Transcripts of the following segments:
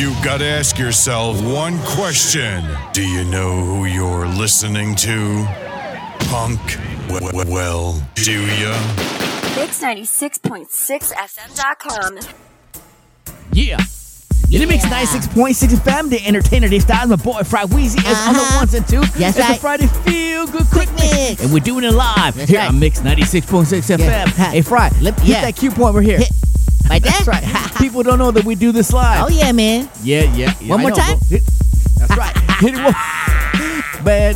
you gotta ask yourself one question Do you know who you're listening to? Punk? W- well, do ya? Mix 96.6 FM.com. Yeah. You mix 96.6 FM, the entertainer this time. My boy Fry Weezie is on the Uh-huh. ones and twos. That's it's right. the Friday Feel Good Quick Quick Mix. Mix. And we're doing it live That's here right. on Mix 96.6 Yeah. FM. Hey, Fry, Lip- hit yeah. that cue point right here. Hit. Like that? That's right. People don't know that we do this live. Oh, yeah, man. Yeah, yeah. yeah, One I more know, time? Hit- That's right. Hit it one. Man,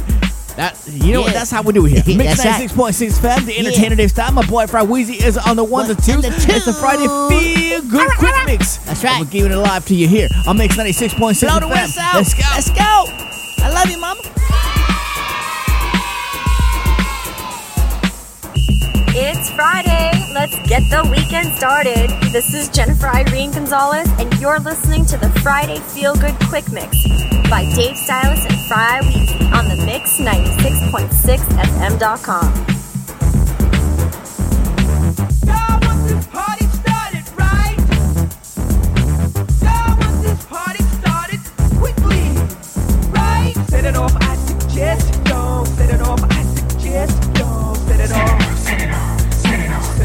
that you know what? Yeah. That's how we do it here. Mix That's right. 96.6 fam, the entertainer this time. My boy Fry Weezie is on the ones One and twos. and the It's the Friday Feel Good Quick Mix. That's right. And we're giving it live to you here on Mix 96.6 Blow the FM. whistle. Let's go. Let's go. I love you, mama. It's Friday. Let's get the weekend started. This is Jennifer Irene Gonzalez, and you're listening to the Friday Feel Good Quick Mix by Dave Stylus and Fry Weezie on the Mix 96.6 FM.com.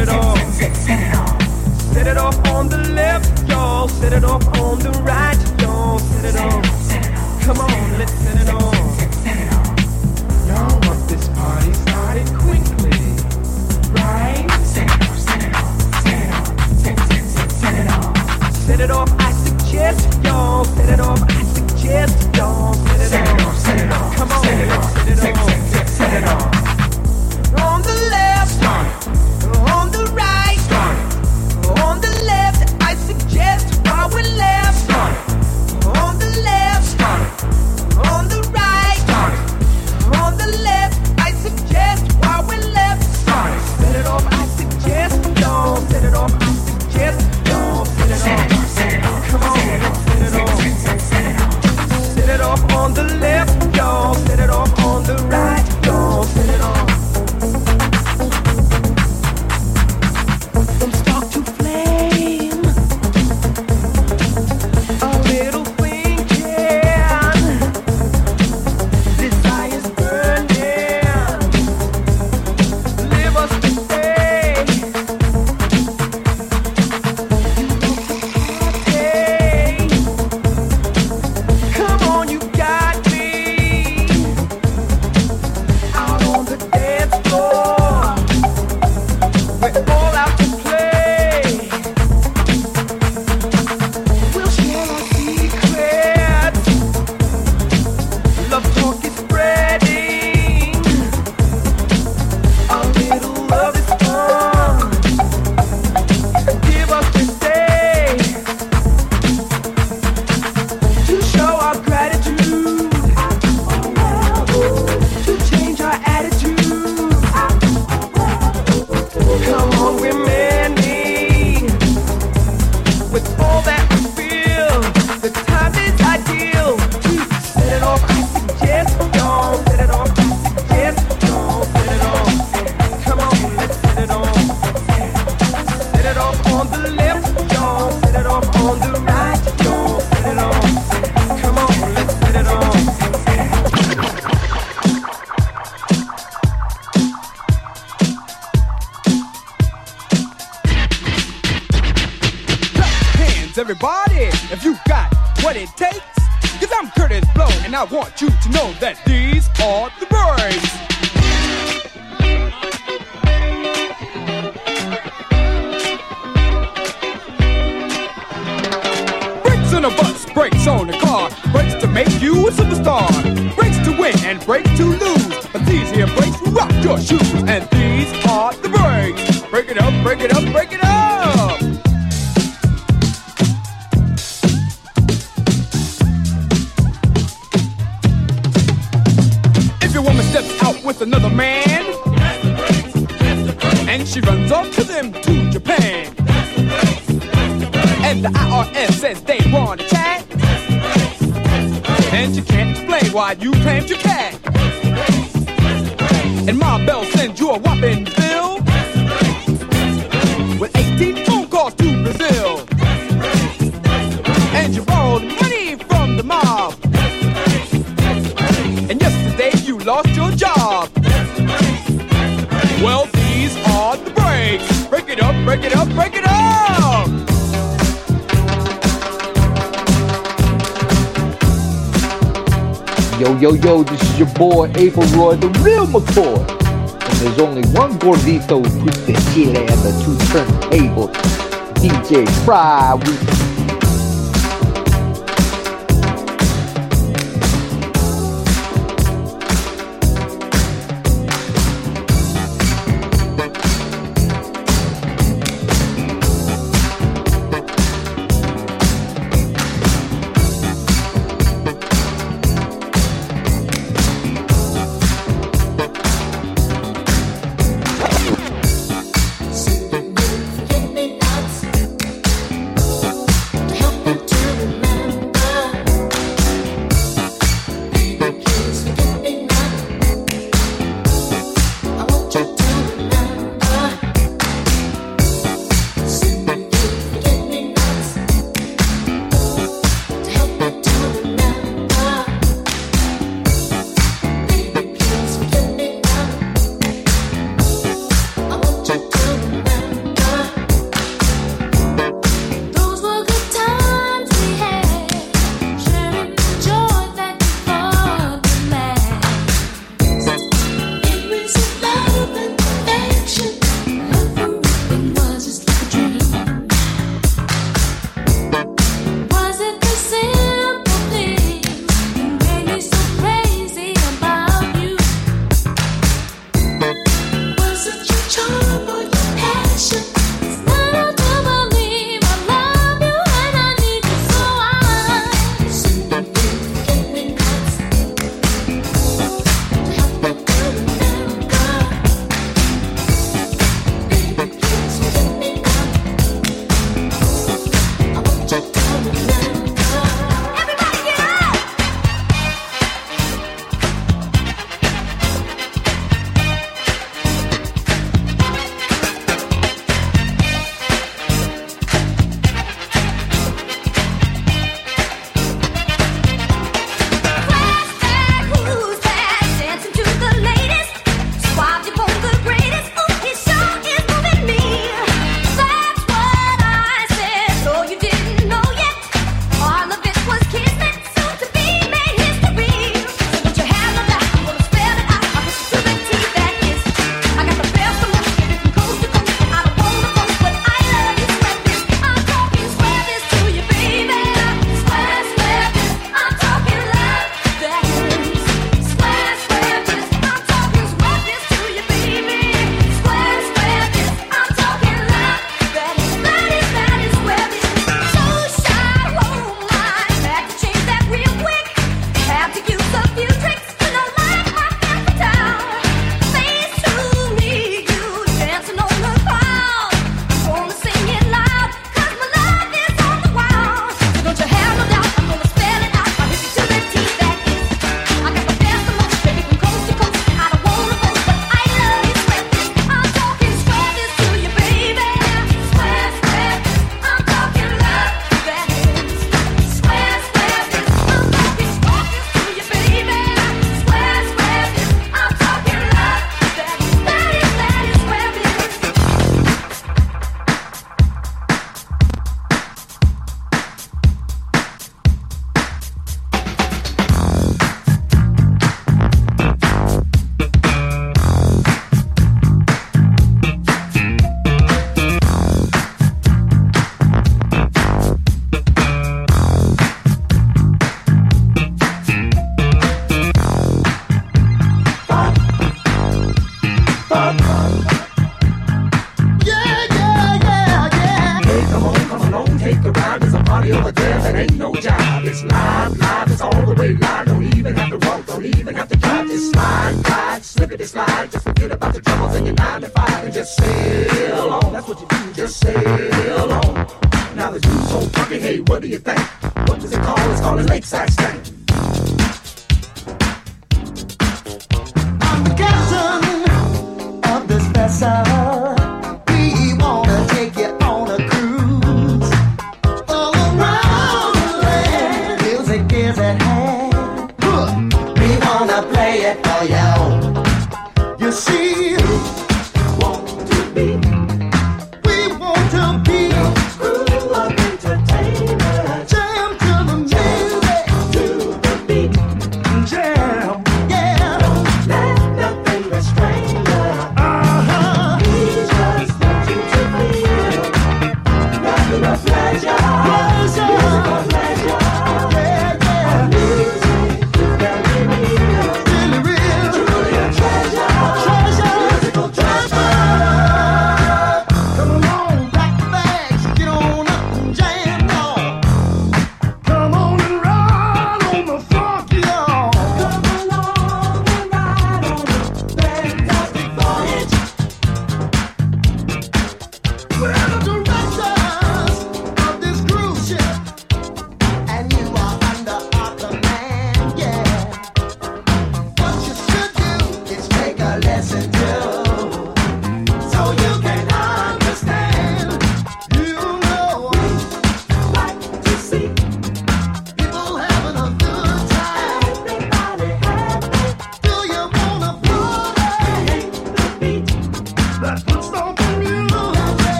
it off. Set it off. Set it off. Set it off on the left, y'all. Set it off on the right, y'all. Set it off. Come on, let's set it off. Y'all want this party started quickly, right? Set it off, set it off, set it off, set, set, set, set it off. Set it off, I suggest, y'all. Set it off, I suggest, y'all. Set it off, set it off. Come on, set it off, set it off, set, set, set it off. Make you a superstar, Breaks to win and breaks to lose. But these here brakes rock your shoes, and these are the breaks. Break it up, break it up, break it up. If your woman steps out with another man, and she runs off to them to Japan, and the IRS says they want a chat, and you can't explain why you claimed your cat, and Ma Bell sends you a whopping bill with 18 phone calls to Brazil, and you borrow stole money from the mob. And yesterday you lost your job. Well, these are the breaks. Break it up, break it up, break it up. Yo, yo, yo, this is your boy April Roy, the real McCoy. And there's only one gordito puts the shit and the two turntables. DJ Fry with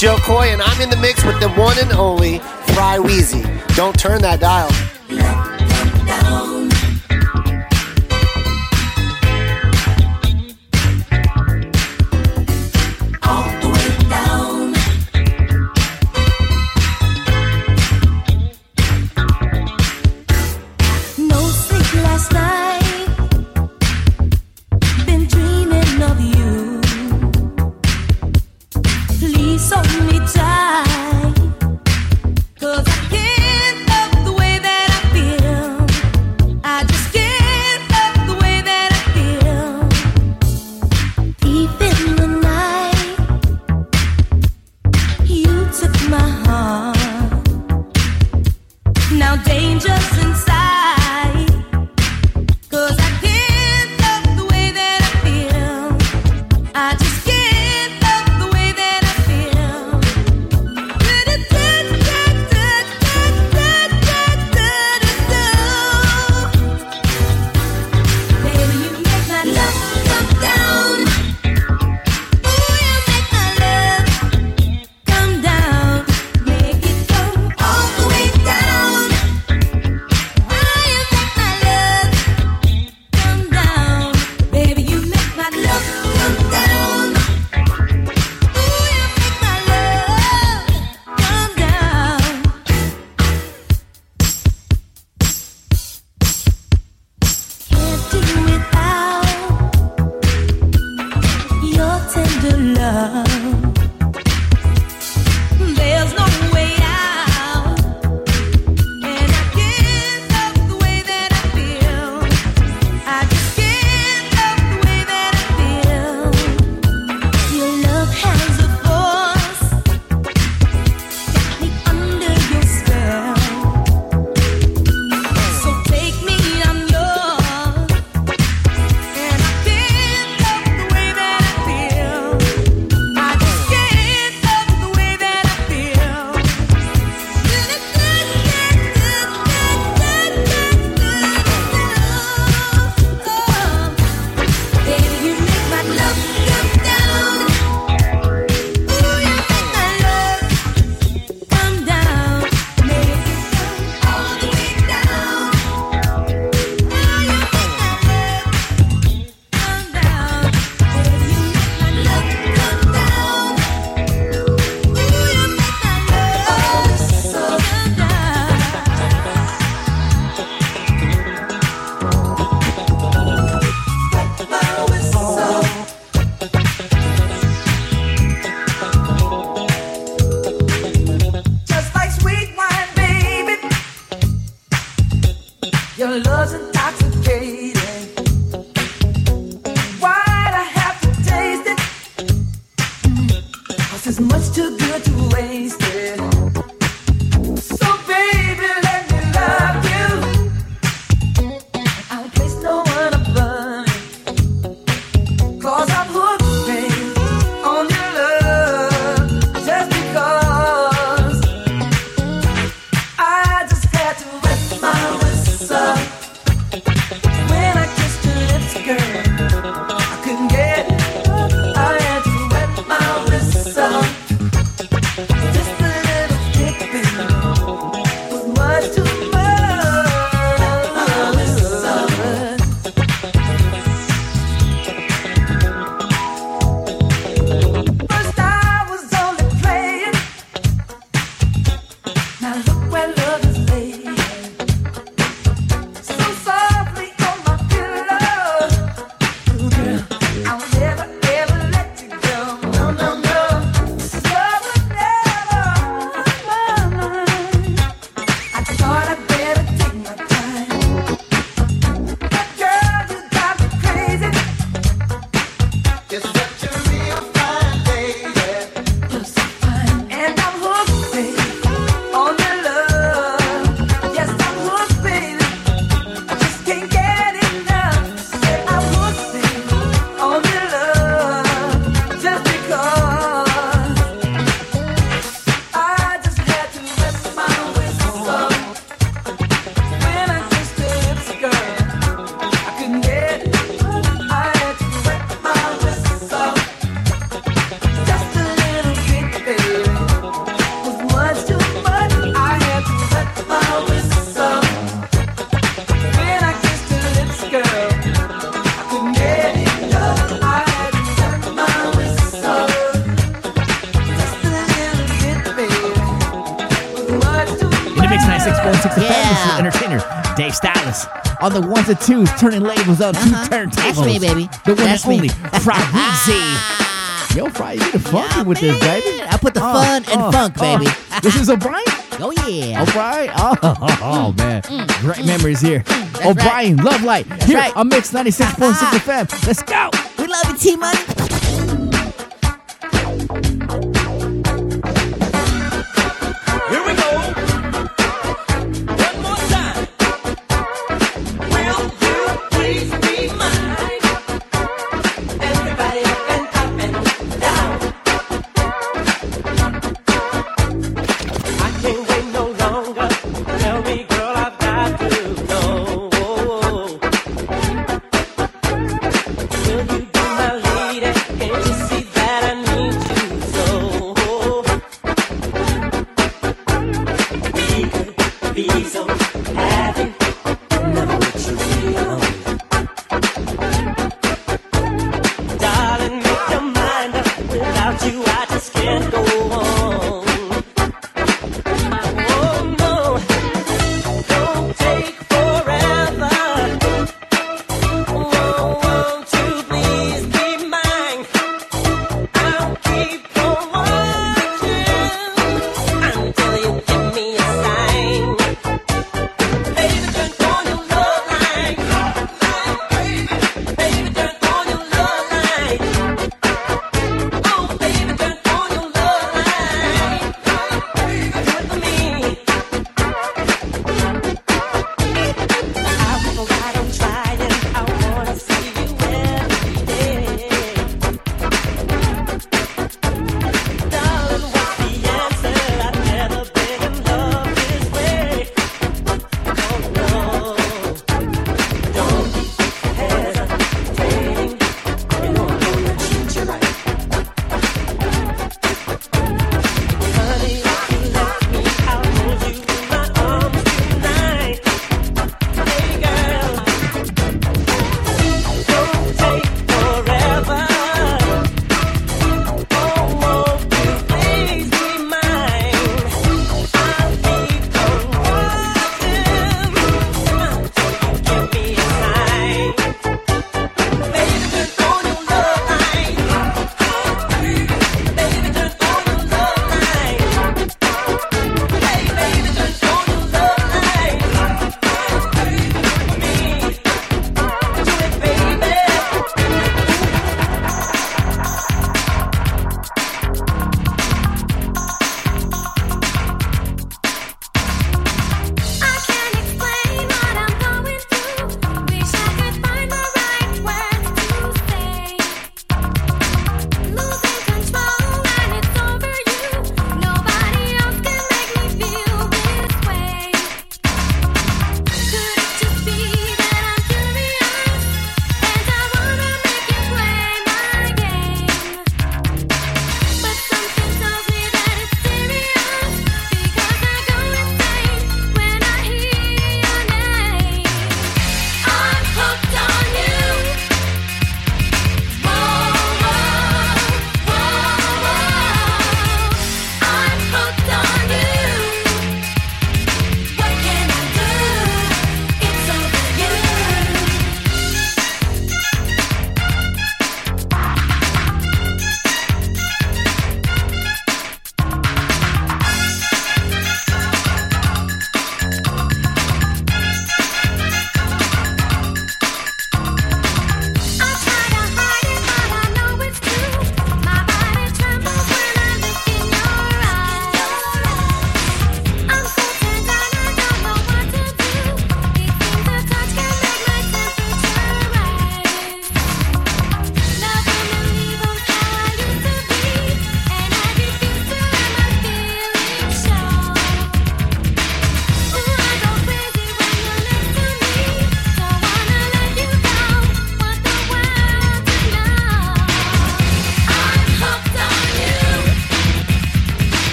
Joe Coy, and I'm in the mix with the one and only Fry Weezie. Don't turn that dial. The twos, turning labels on uh-huh. two turntables. That's me, baby. The one That's and only Fry Yo, Fry, you the fun yeah, with man. this, baby. I put the oh, fun and oh, funk, oh. baby. this is O'Brien? Oh yeah. Oh, O'Brien. Oh, oh, oh, oh man. Mm, Great mm, memories here. Mm. O'Brien, right. Love Light. That's here right. Mix 96.6 uh-huh. FM. Let's go. We love you, T Money.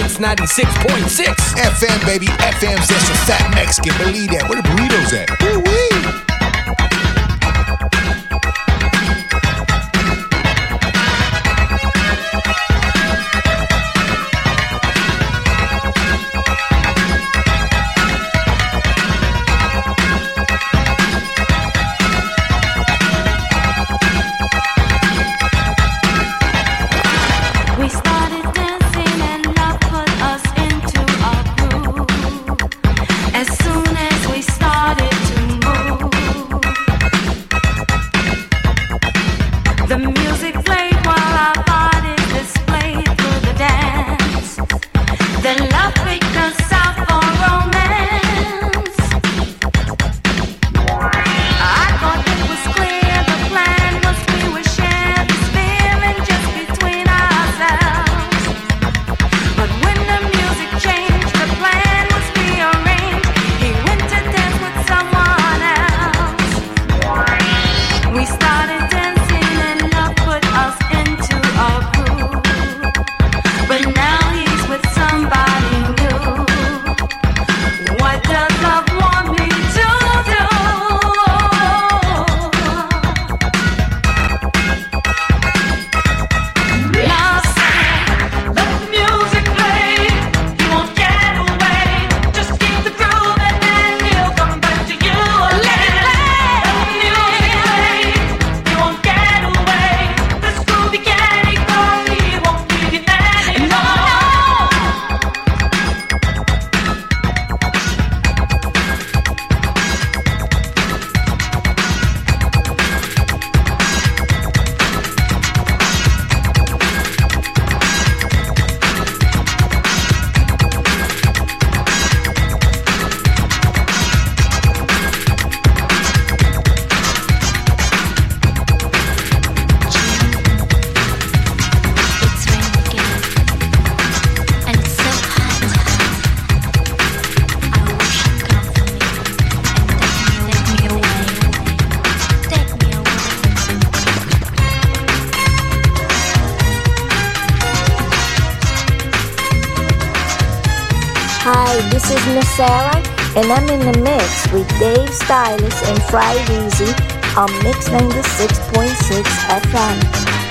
Hits 96.6. FM, baby. FM's that's a fat Mexican. Believe that. Where the burritos at? Woo-wee. with Dave Stylus and Fry Weezie on Mix 96.6 FM.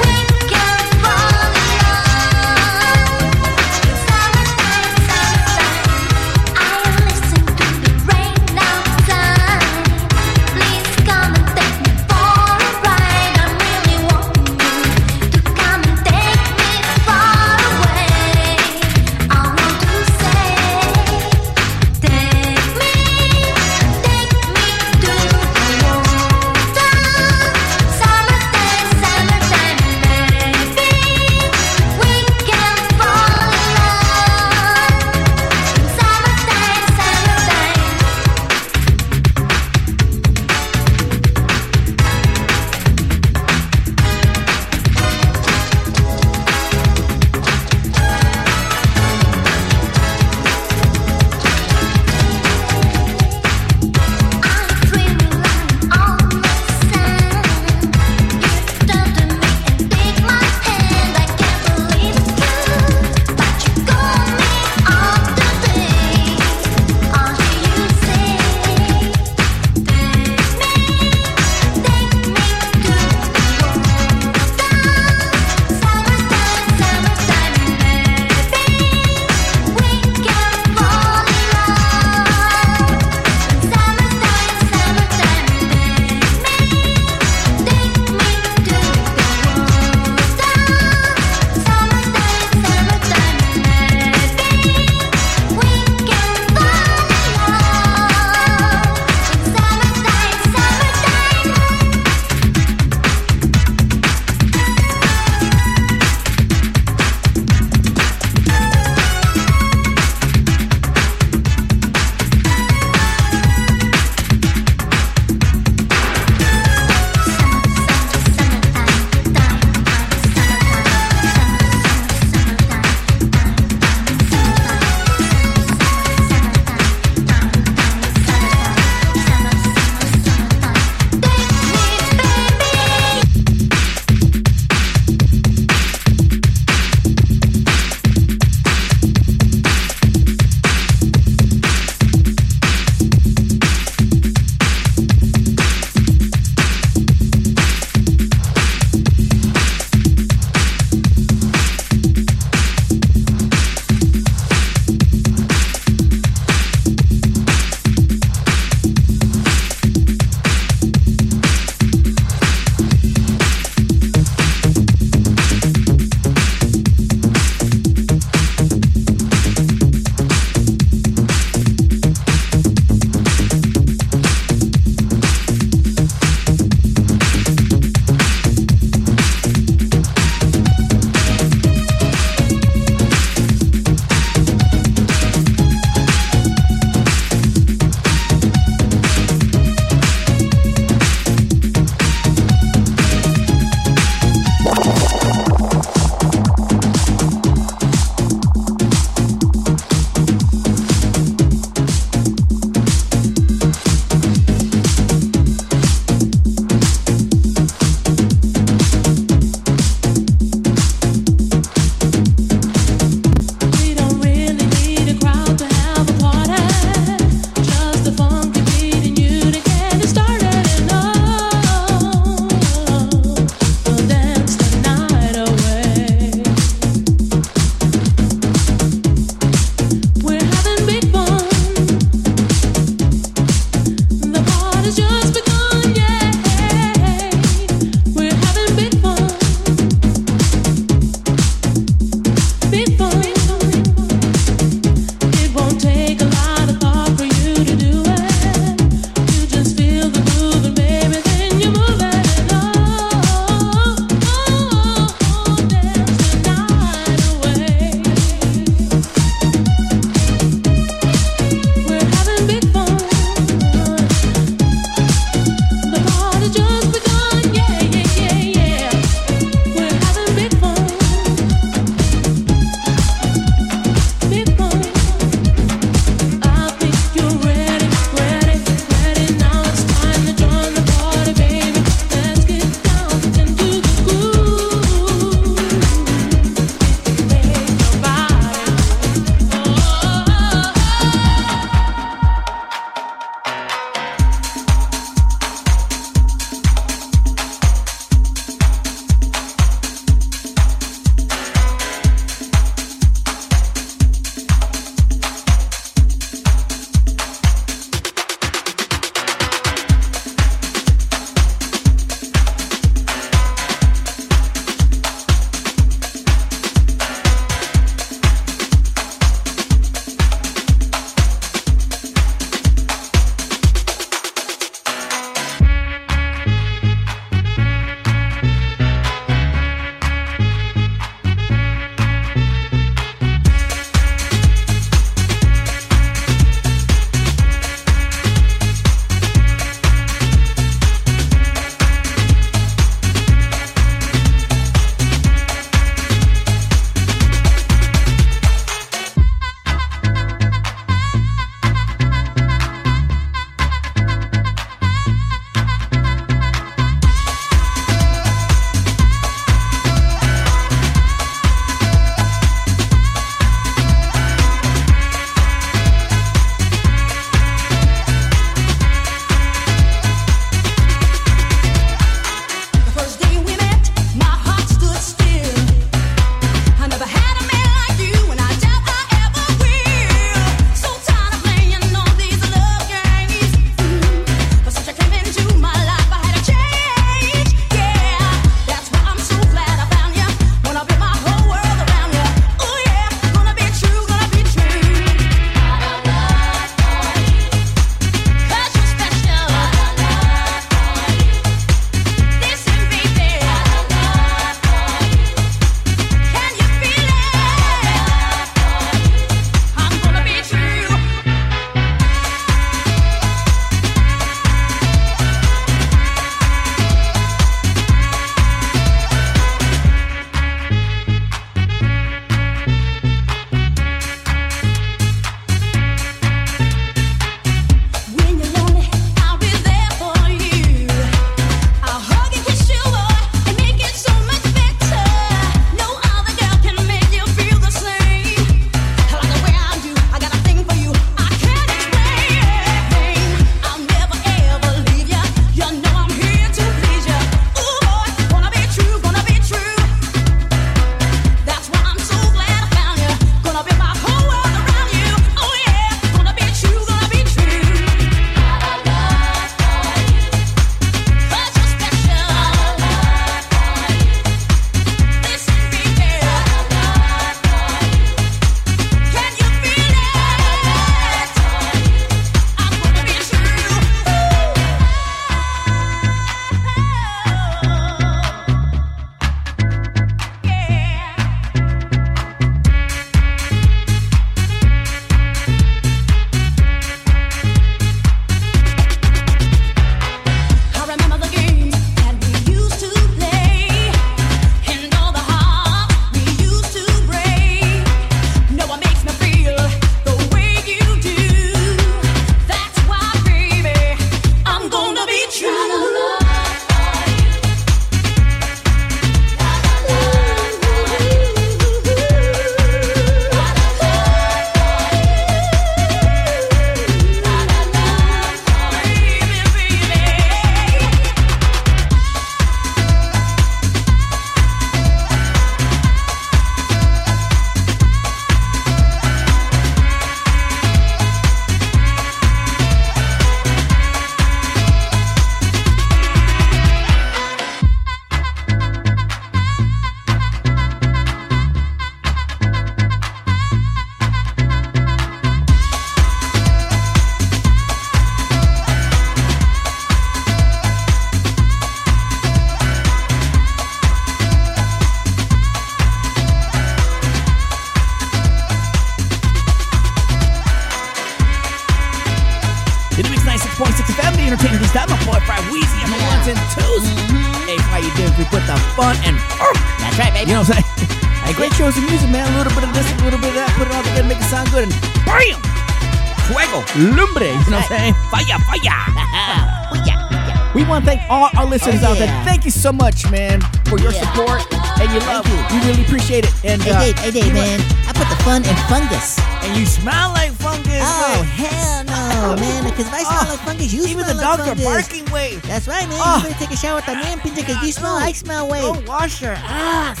Listeners Oh, out there. Thank you so much, man, for your Yeah. support and your love. you. We really appreciate it. And Hey, uh, Dave, hey, Dave, man. I put the fun in fungus. And you smell like fungus. Oh, man. hell no, man. Because if I smell Oh, like fungus, you Even smell the like dogs are barking way. That's right, man. Oh. You better take a shower también, pinche, because you smell, I smell way. Go wash your ass.